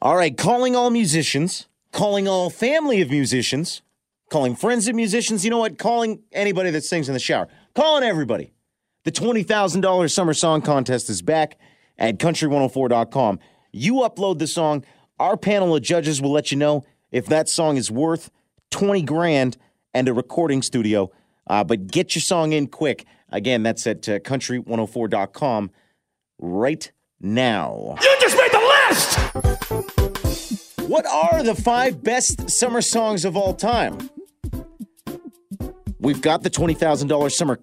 All right, calling all musicians, calling all family of musicians, calling friends of musicians. You know what? Calling anybody that sings in the shower. Calling everybody. The $20,000 summer song contest is back at country104.com. You upload the song. Our panel of judges will let you know if that song is worth 20 grand and a recording studio. Uh, but get your song in quick. Again, that's at uh, country104.com right now. You just made the list! What are the five best summer songs of all time? We've got the $20,000 summer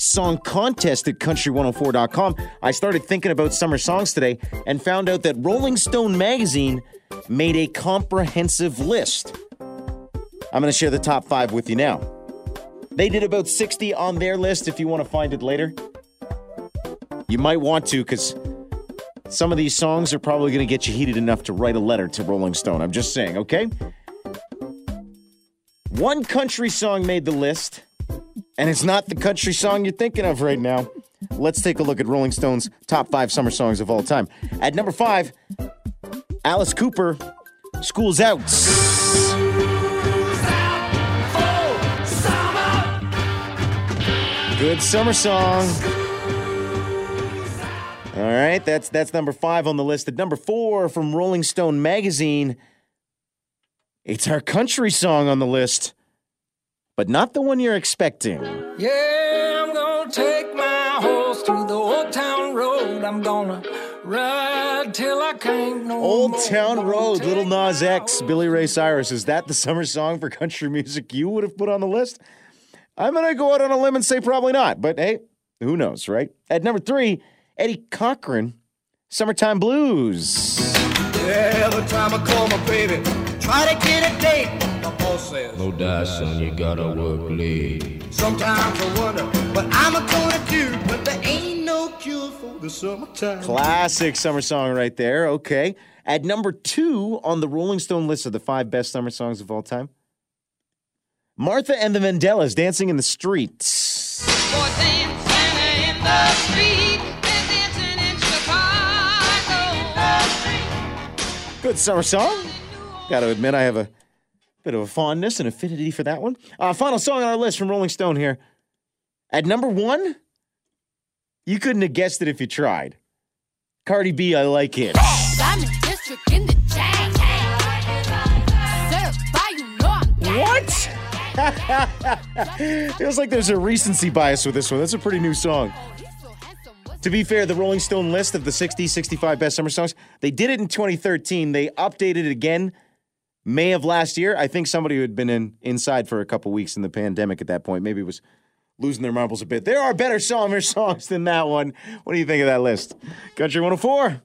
song contest at country104.com. I started thinking about summer songs today and found out that Rolling Stone magazine made a comprehensive list. I'm going to share the top five with you now. They did about 60 on their list if you want to find it later. You might want to because some of these songs are probably going to get you heated enough to write a letter to Rolling Stone. I'm just saying, okay? One country song made the list, and it's not the country song you're thinking of right now. Let's take a look at Rolling Stone's top five summer songs of all time. At number five, Alice Cooper, School's Out. Good summer song. All right, that's that's number five on the list. At number four from Rolling Stone magazine, it's our country song on the list, but not the one you're expecting. Yeah, I'm gonna take my horse to the old town road. I'm gonna ride till I can't no Old more. Town Road, Lil Nas X, Billy Ray Cyrus. Is that the summer song for country music you would have put on the list? I'm to go out on a limb and say probably not, but hey, who knows, right? At number three, Eddie Cochran, Summertime Blues. Yeah, every time I call my baby, try to get a date. My boss says, No die, son, you gotta work late. sometimes I wonder what I'm gonna do, but there ain't no cure for the summertime. Classic summer song right there. Okay. At number two on the Rolling Stone list of the five best summer songs of all time, Martha and the Vandellas, Dancing in the Streets. For Good summer song. Got to admit, I have a bit of a fondness and affinity for that one. Uh, final song on our list from Rolling Stone here. At number one, you couldn't have guessed it if you tried. Cardi B, I like it. Diamond District in the chain. Certified, you know I'm gang. What? Feels like there's a recency bias with this one. That's a pretty new song. To be fair, the Rolling Stone list of the 60, 65 best summer songs, they did it in 2013. They updated it again May of last year. I think somebody who had been in inside for a couple weeks in the pandemic at that point maybe was losing their marbles a bit. There are better summer songs than that one. What do you think of that list? Country 104.